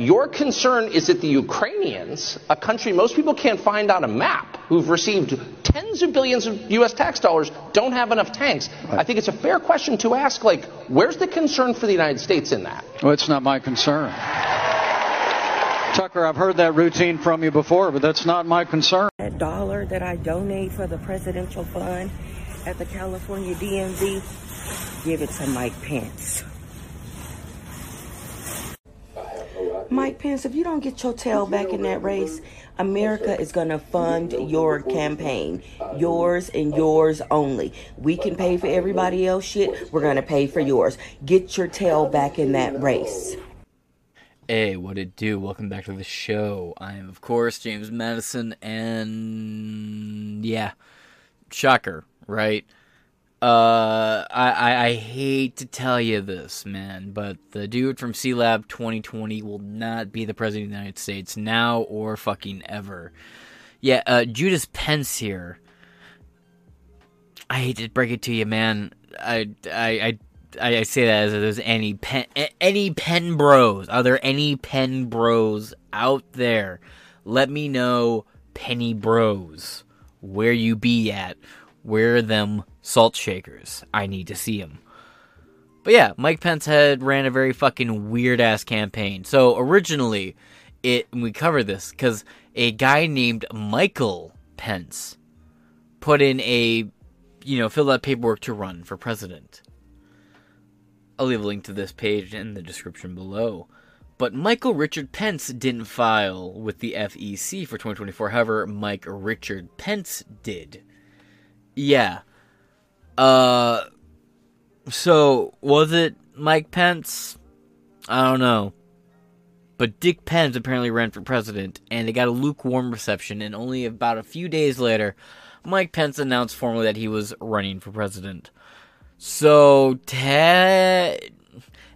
your concern is that the Ukrainians, a country most people can't find on a map, who've received tens of billions of U.S. tax dollars, don't have enough tanks. I think it's a fair question to ask, like, where's the concern for the United States in that? Well, it's not my concern. Tucker, I've heard that routine from you before, but that's not my concern. That dollar that I donate for the presidential fund at the California DMV, give it to Mike Pence. Mike Pence, if you don't get your tail back in that race, America is going to fund your campaign. Yours and yours only. We can pay for everybody else shit. We're going to pay for yours. Get your tail back in that race. Hey, what it do? Welcome back to the show. I am, of course, James Madison, and yeah, shocker, right? Uh, I, I, hate to tell you this, man, but the dude from C Lab 2020 will not be the president of the United States now or fucking ever. Yeah, uh, Judas Pence here. I hate to break it to you, man. I, I, I, I say that as if there's any pen, any pen bros. Are there any pen bros out there? Let me know, penny bros, where you be at. Where are them salt shakers? I need to see them. But yeah, Mike Pence had ran a very fucking weird ass campaign. So originally, it we covered this because a guy named Michael Pence put in a, you know, filled out paperwork to run for president. I'll leave a link to this page in the description below. But Michael Richard Pence didn't file with the FEC for 2024. However, Mike Richard Pence did. Yeah. Uh so was it Mike Pence? I don't know. But Dick Pence apparently ran for president and it got a lukewarm reception and only about a few days later Mike Pence announced formally that he was running for president. So Ted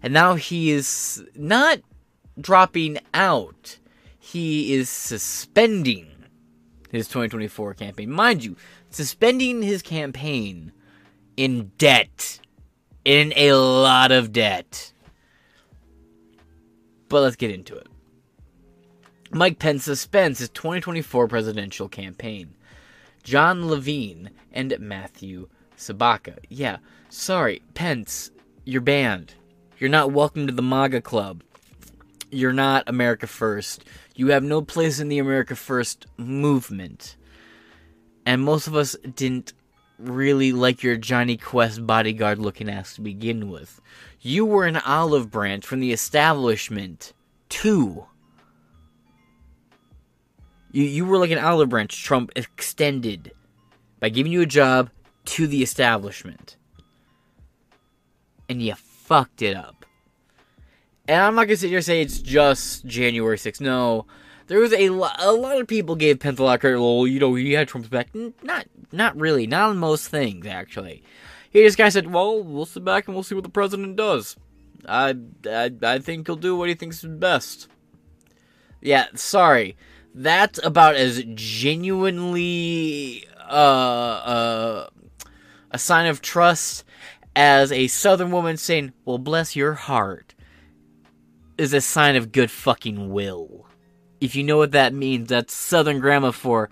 and now he is not dropping out. He is suspending his 2024 campaign. Mind you, suspending his campaign in debt. In a lot of debt. But let's get into it. Mike Pence suspends his 2024 presidential campaign. John Levine and Matthew Sedacca. Yeah, sorry, Pence, you're banned. You're not welcome to the MAGA club. You're not America First. You have no place in the America First movement. And most of us didn't really like your Jonny Quest bodyguard looking ass to begin with. You were an olive branch from the establishment, too. You, you were like an olive branch Trump extended by giving you a job to the establishment. And you fucked it up. And I'm not gonna sit here and say it's just January 6th. No, there was a, lo- a lot of people gave credit. Well, you know, he had Trump's back. Not, not really. Not on most things, actually. He just kind of said, "Well, we'll sit back and we'll see what the president does. I, I, I think he'll do what he thinks is best." Yeah, sorry. That's about as genuinely uh, uh, a sign of trust as a Southern woman saying, "Well, bless your heart," is a sign of good fucking will. If you know what that means, that's Southern grammar for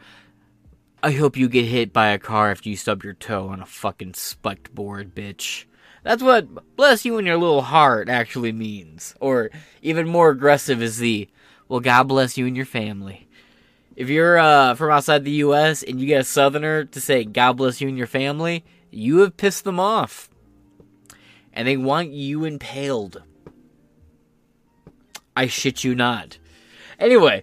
I hope you get hit by a car after you stub your toe on a fucking spiked board, bitch. That's what bless you and your little heart actually means. Or even more aggressive is the well, God bless you and your family. If you're uh, from outside the U.S. and you get a Southerner to say God bless you and your family, you have pissed them off. And they want you impaled. I shit you not. Anyway,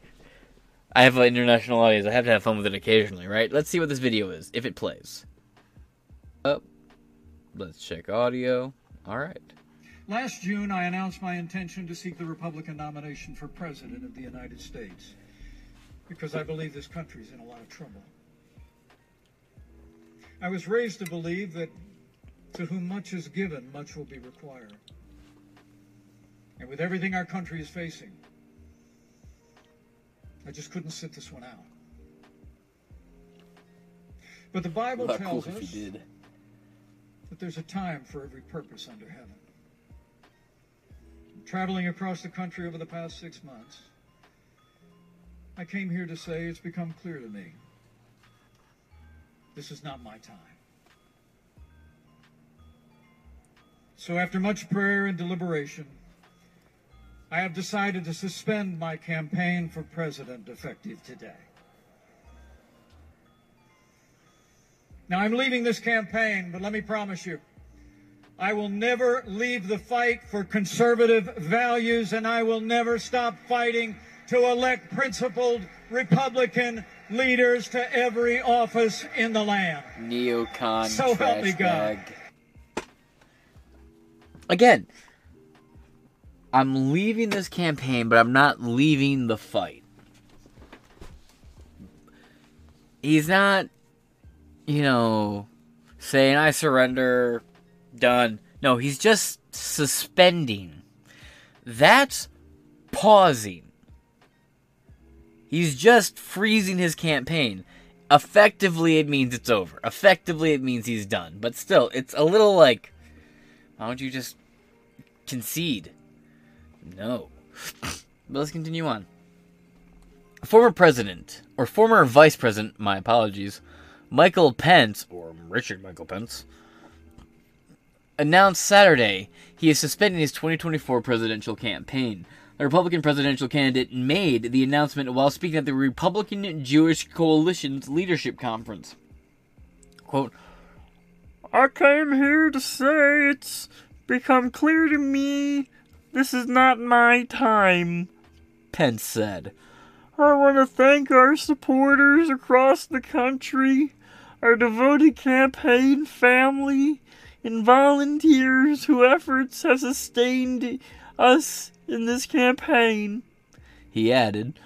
I have an international audience. I have to have fun with it occasionally, right? Let's see what this video is, if it plays. Up. Let's check audio. All right. Last June, I announced my intention to seek the Republican nomination for President of the United States because I believe this country is in a lot of trouble. I was raised to believe that to whom much is given, much will be required. And with everything our country is facing, I just couldn't sit this one out. But the Bible Not tells cool us that there's a time for every purpose under heaven. traveling across the country over the past six months, I came here to say it's become clear to me this is not my time. So, after much prayer and deliberation, I have decided to suspend my campaign for president effective today. Now, I'm leaving this campaign, but let me promise you, I will never leave the fight for conservative values, and I will never stop fighting to elect principled Republican leaders to every office in the land. Neocon. So help me God. bag. Again, I'm leaving this campaign, but I'm not leaving the fight. He's not, you know, saying I surrender, done. No, he's just suspending. That's pausing. He's just freezing his campaign. Effectively, it means it's over. Effectively, it means he's done. But still, it's a little like, why don't you just concede? No. but let's continue on. Former president, or former vice president, my apologies, Michael Pence, or Richard Michael Pence, announced Saturday he is suspending his 2024 presidential campaign. The Republican presidential candidate made the announcement while speaking at the Republican Jewish Coalition's leadership conference. Quote, I came here to say it's become clear to me this is not my time. Pence said. I want to thank our supporters across the country, our devoted campaign family, and volunteers whose efforts have sustained us in this campaign. He added,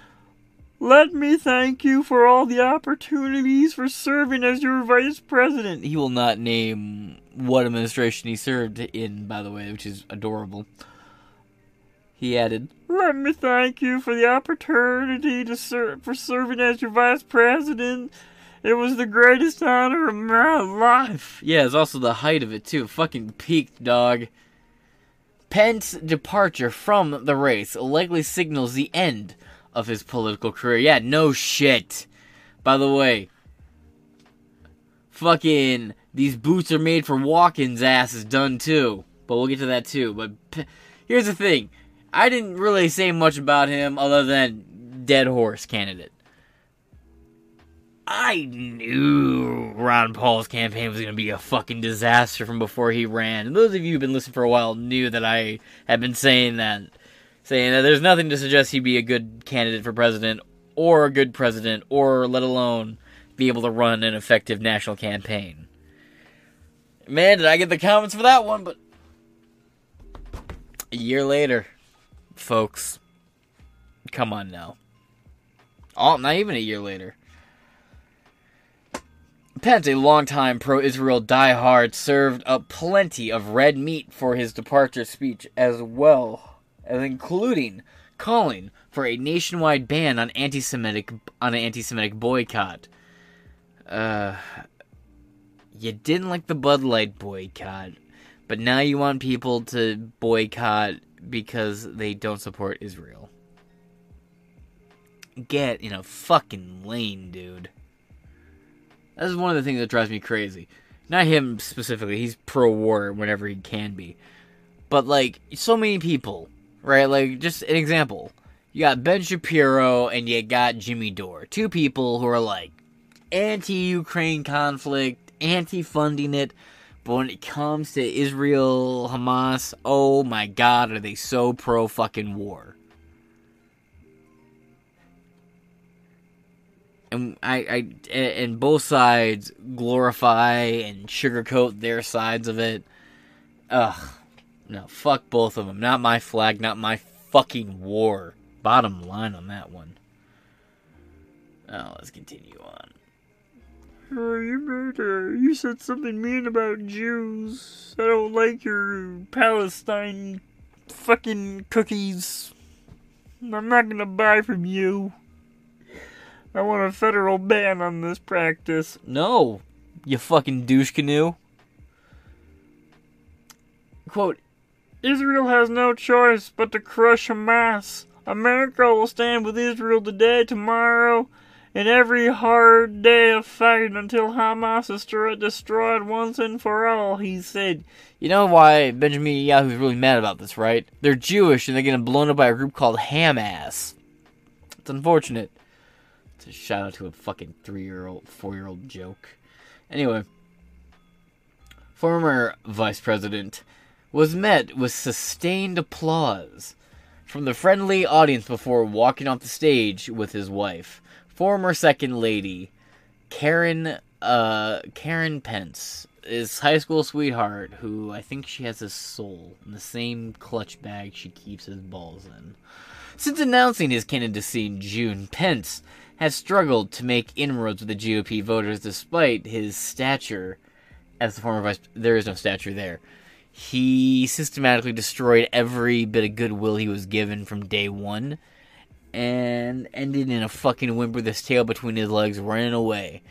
Let me thank you for all the opportunities for serving as your vice president. He will not name what administration he served in, by the way, which is adorable. He added, Let me thank you for the opportunity to serve for serving as your vice president. It was the greatest honor of my life. Yeah, it's also the height of it, too. Fucking peaked, dog. Pence's departure from the race likely signals the end of his political career. Yeah, no shit. By the way, fucking these boots are made for walking ass is done too. But we'll get to that too. But P- here's the thing I didn't really say much about him other than dead horse candidate. I knew Ron Paul's campaign was going to be a fucking disaster from before he ran. And those of you who've been listening for a while knew that I had been saying that. Saying that there's nothing to suggest he'd be a good candidate for president, or a good president, or let alone be able to run an effective national campaign. Man, did I get the comments for that one, but. A year later, folks. Come on now. Oh, not even a year later. Pence, a longtime pro Israel diehard, served up plenty of red meat for his departure speech, as well as including calling for a nationwide ban on anti-Semitic on an anti-Semitic boycott. Uh, you didn't like the Bud Light boycott, but now you want people to boycott because they don't support Israel. Get in a fucking lane, dude. This is one of the things that drives me crazy. Not him specifically, he's pro war whenever he can be. But, like, so many people, right? Like, just an example. You got Ben Shapiro and you got Jimmy Dore. Two people who are, like, anti Ukraine conflict, anti funding it. But when it comes to Israel, Hamas, oh my god, are they so pro fucking war? and I, I and both sides glorify and sugarcoat their sides of it. Ugh, no, fuck both of them. Not my flag, not my fucking war. Bottom line on that one. Oh, let's continue on. Oh, you made a, you said something mean about Jews. I don't like your Palestine fucking cookies. I'm not gonna buy from you. I want a federal ban on this practice. No, you fucking douche canoe. Quote, Israel has no choice but to crush Hamas. America will stand with Israel today, tomorrow, and every hard day of fighting until Hamas is destroyed once and for all, he said. You know why Benjamin Netanyahu's really mad about this, right? They're Jewish and they're getting blown up by a group called Hamas. It's unfortunate. It's a shout out to a fucking three year old, four year old joke. Anyway, former vice president was met with sustained applause from the friendly audience before walking off the stage with his wife, former second lady Karen uh, Karen Pence, is high school sweetheart, who I think she has his soul in the same clutch bag she keeps his balls in. Since announcing his candidacy in June, Pence has struggled to make inroads with the GOP voters despite his stature as the former vice. There is no stature there. He systematically destroyed every bit of goodwill he was given from day one, and ended in a fucking whimper with his tail between his legs, running away,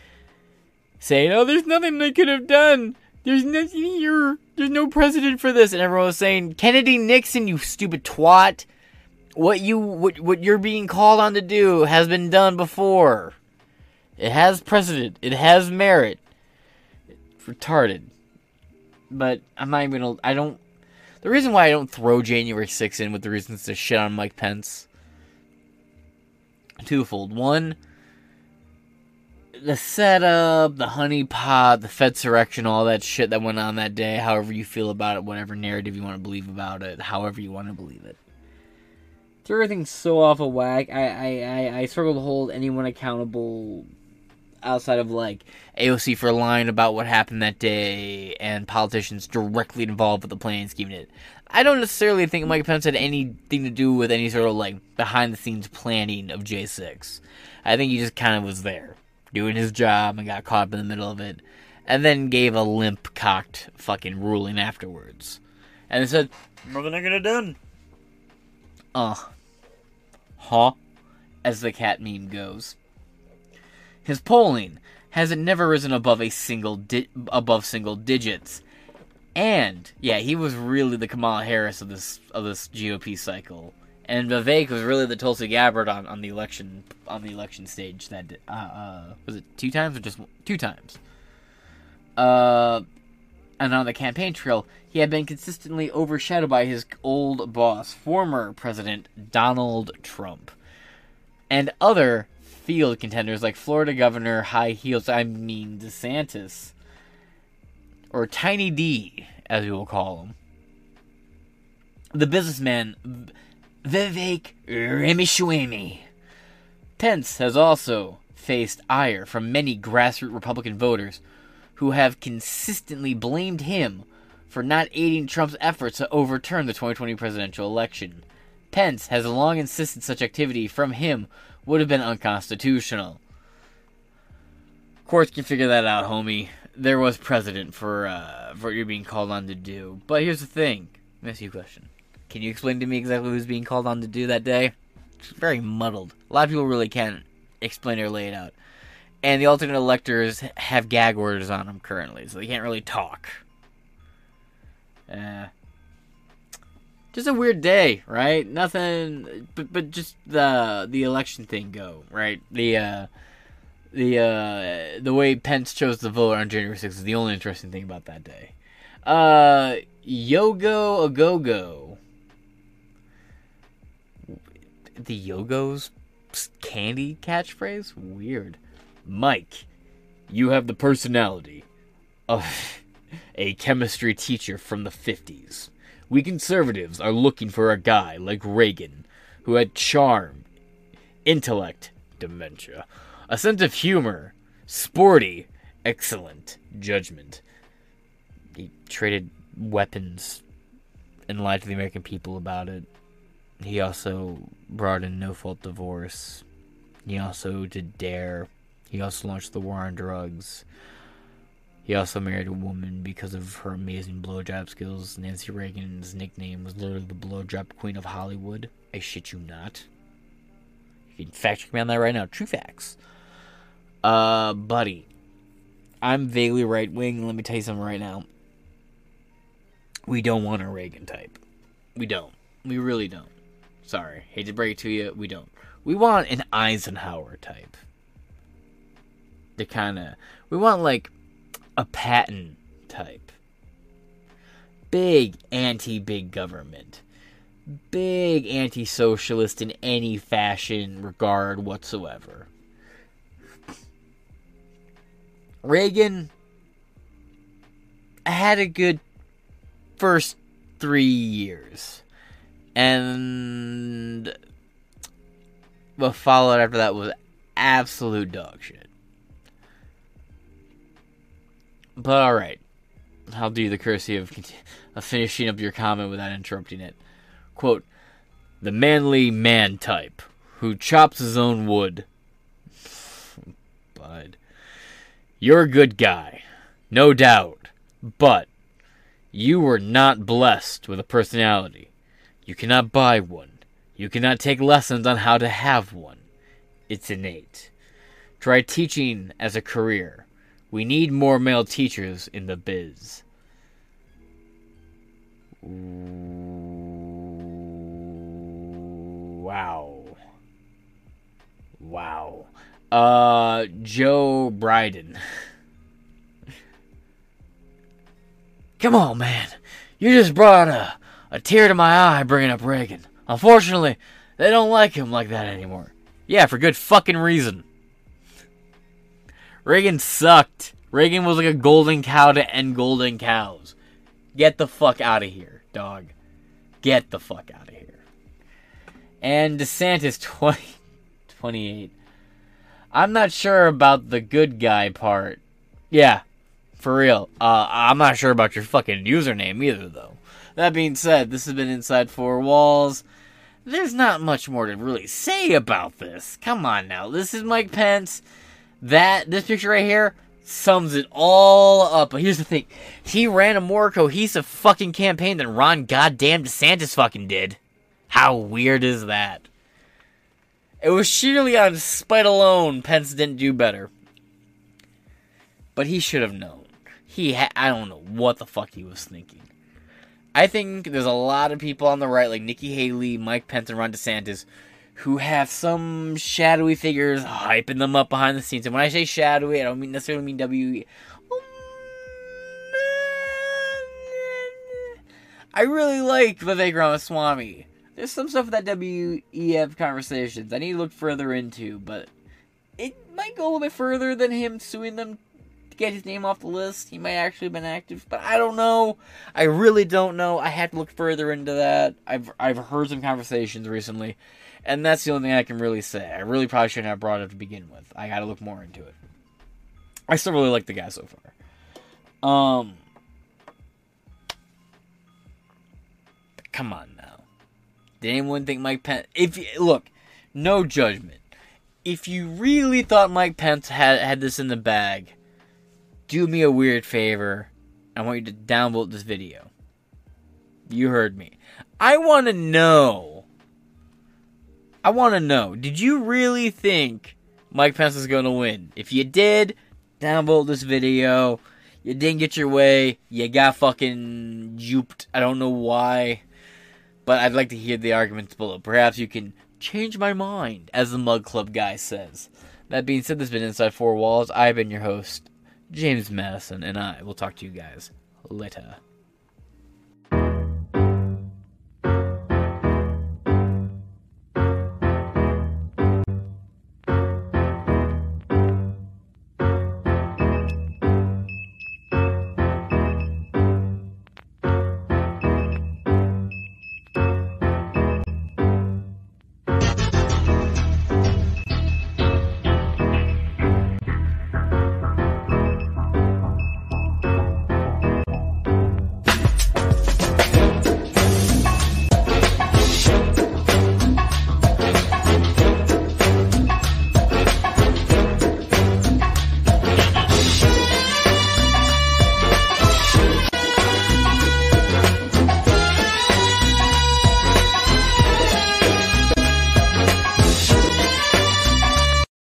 saying, "Oh, there's nothing they could have done. There's nothing here. There's no precedent for this." And everyone was saying, "Kennedy Nixon, you stupid twat." what you what what you're being called on to do has been done before. It has precedent. It has merit. It's retarded. But I'm not even gonna. I don't. The reason why I don't throw January 6th in with the reasons to shit on Mike Pence. Twofold. One, the setup, the honeypot, the Fedsurrection, all that shit that went on that day, however you feel about it, whatever narrative you want to believe about it, however you want to believe it threw everything so off a whack. I, I, I, I struggle to hold anyone accountable outside of like AOC for lying about what happened that day and politicians directly involved with the planning scheme it. I don't necessarily think Mike Pence had anything to do with any sort of like behind the scenes planning of J6. I think he just kind of was there doing his job and got caught up in the middle of it and then gave a limp cocked fucking ruling afterwards. And said, Nothing I could have done. Uh. Huh? As the cat meme goes. His polling has it never risen above a single di- above single digits. And yeah, he was really the Kamala Harris of this of this GOP cycle. And Vivek was really the Tulsi Gabbard on, on the election on the election stage. That uh, uh, was it two times or just two times. Uh, and on the campaign trail, he had been consistently overshadowed by his old boss, former President Donald Trump, and other field contenders like Florida Governor High Heels, I mean DeSantis, or Tiny D, as we will call him. The businessman Vivek Ramaswamy. Pence has also faced ire from many grassroots Republican voters who have consistently blamed him for not aiding Trump's efforts to overturn the 2020 presidential election. Pence has long insisted such activity from him would have been unconstitutional. Courts can figure that out, homie. There was precedent for uh, for what you're being called on to do. But here's the thing. Let me ask you a question. Can you explain to me exactly who's being called on to do that day? It's very muddled. A lot of people really can't explain or lay it out and the alternate electors have gag orders on them currently, so they can't really talk. Uh, just a weird day, right? Nothing, but but just the the election thing go right. The uh, the uh, the way Pence chose to vote on January 6th is the only interesting thing about that day. Uh, Yogo Agogo. The Yogo's candy catchphrase? Weird. Mike, you have the personality of a chemistry teacher from the 50s. We conservatives are looking for a guy like Reagan who had charm, intellect, dementia, a sense of humor, sporty, excellent judgment. He traded weapons and lied to the American people about it. He also brought in no fault divorce. He also did dare he also launched the war on drugs. He also married a woman because of her amazing blowjob skills. Nancy Reagan's nickname was literally the blowjob queen of Hollywood. I shit you not. You can fact check me on that right now. True facts. Uh, buddy. I'm vaguely right wing. Let me tell you something right now. We don't want a Reagan type. We don't. We really don't. Sorry. Hate to break it to you. We don't. We want an Eisenhower type. To kind of. We want like a Patton type. Big anti big government. Big anti socialist in any fashion, regard whatsoever. Reagan had a good first three years. And what followed after that was absolute dog shit. But alright. I'll do the courtesy of, of finishing up your comment without interrupting it. Quote, the manly man type who chops his own wood. Bud. You're a good guy. No doubt. But you were not blessed with a personality. You cannot buy one. You cannot take lessons on how to have one. It's innate. Try teaching as a career. We need more male teachers in the biz. Wow. Wow. Uh, Joe Biden. Come on, man. You just brought a, a tear to my eye bringing up Reagan. Unfortunately, they don't like him like that anymore. Yeah, for good fucking reason. Reagan sucked. Reagan was like a golden cow to end golden cows. Get the fuck out of here, dog. Get the fuck out of here. And DeSantis 20, 28. I'm not sure about the good guy part. Yeah, for real. Uh, I'm not sure about your fucking username either, though. That being said, this has been Inside Four Walls. There's not much more to really say about this. Come on now. This is Mike Pence. That, this picture right here, sums it all up. But here's the thing he ran a more cohesive fucking campaign than Ron goddamn DeSantis fucking did. How weird is that? It was sheerly on spite alone Pence didn't do better. But he should have known. He ha- I don't know what the fuck he was thinking. I think there's a lot of people on the right, like Nikki Haley, Mike Pence, and Ron DeSantis, who have some shadowy figures hyping them up behind the scenes. And when I say shadowy, I don't mean necessarily mean W. I really like Vivek Ramaswamy. There's some stuff with that WEF conversations I need to look further into, but it might go a little bit further than him suing them to get his name off the list. He might actually have been active, but I don't know. I really don't know. I had to look further into that. I've I've heard some conversations recently, and that's the only thing I can really say. I really probably shouldn't have brought it up to begin with. I got to look more into it. I still really like the guy so far. Um, come on now. Did anyone think Mike Pence? If you, look, no judgment. If you really thought Mike Pence had had this in the bag, do me a weird favor. I want you to downvote this video. You heard me. I want to know. I want to know. Did you really think Mike Pence was going to win? If you did, downvote this video. You didn't get your way. You got fucking duped. I don't know why. But I'd like to hear the arguments below. Perhaps you can change my mind, as the Mug Club guy says. That being said, this has been Inside Four Walls. I've been your host, James Madison, and I will talk to you guys later.